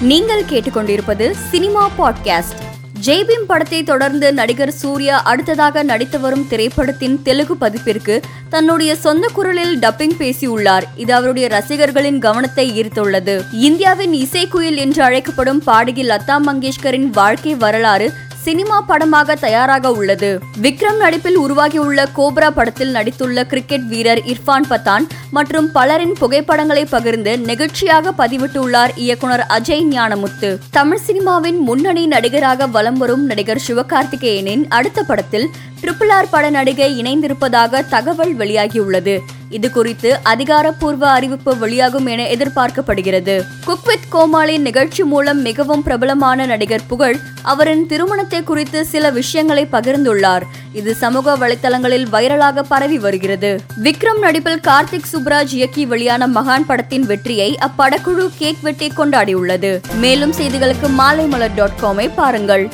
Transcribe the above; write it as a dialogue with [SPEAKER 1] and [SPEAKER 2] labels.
[SPEAKER 1] நீங்கள் கேட்டுக்கொண்டிருப்பது cinema podcast. Jai Bhim படத்தை தொடர்ந்து நடிகர் சூர்யா அடுத்ததாக நடித்து வரும் திரைப்படத்தின் தெலுங்கு பதிப்பிற்கு தன்னுடைய சொந்த குரலில் டப்பிங் பேசியுள்ளார். இது அவருடைய ரசிகர்களின் கவனத்தை ஈர்த்துள்ளது. இந்தியாவின் இசைக்குயில் என்று அழைக்கப்படும் பாடகி லதா மங்கேஷ்கரின் வாழ்க்கை வரலாறு சினிமா படமாக தயாராக உள்ளது. விக்ரம் நடிப்பில் உருவாகியுள்ள கோப்ரா படத்தில் நடித்துள்ள கிரிக்கெட் வீரர் இர்ஃபான் பத்தான் மற்றும் பலரின் புகைப்படங்களை பகிர்ந்து நெகிழ்ச்சியாக பதிவிட்டுள்ளார் இயக்குனர் அஜய் ஞானமுத்து. தமிழ் சினிமாவின் முன்னணி நடிகராக வலம் வரும் நடிகர் சிவகார்த்திகேயனின் அடுத்த படத்தில் ட்ரிபிள் ஆர் பட நடிகை இணைந்திருப்பதாக தகவல் வெளியாகியுள்ளது. இது குறித்து அதிகாரப்பூர்வ அறிவிப்பு வெளியாகும் என எதிர்பார்க்கப்படுகிறது. குக் வித் கோமாளி நிகழ்ச்சி மூலம் மிகவும் பிரபலமான நடிகர் புகழ் அவரின் திருமணத்தை குறித்து சில விஷயங்களை பகிர்ந்துள்ளார். இது சமூக வலைதளங்களில் வைரலாக பரவி வருகிறது. விக்ரம் நடிப்பில் கார்த்திக் சுப்ராஜ் இயக்கி வெளியான மகான் படத்தின் வெற்றியை அப்படக்குழு கேக் வெட்டி கொண்டாடியுள்ளது. மேலும் செய்திகளுக்கு மாலைமலர் டாட் காமை பாருங்கள்.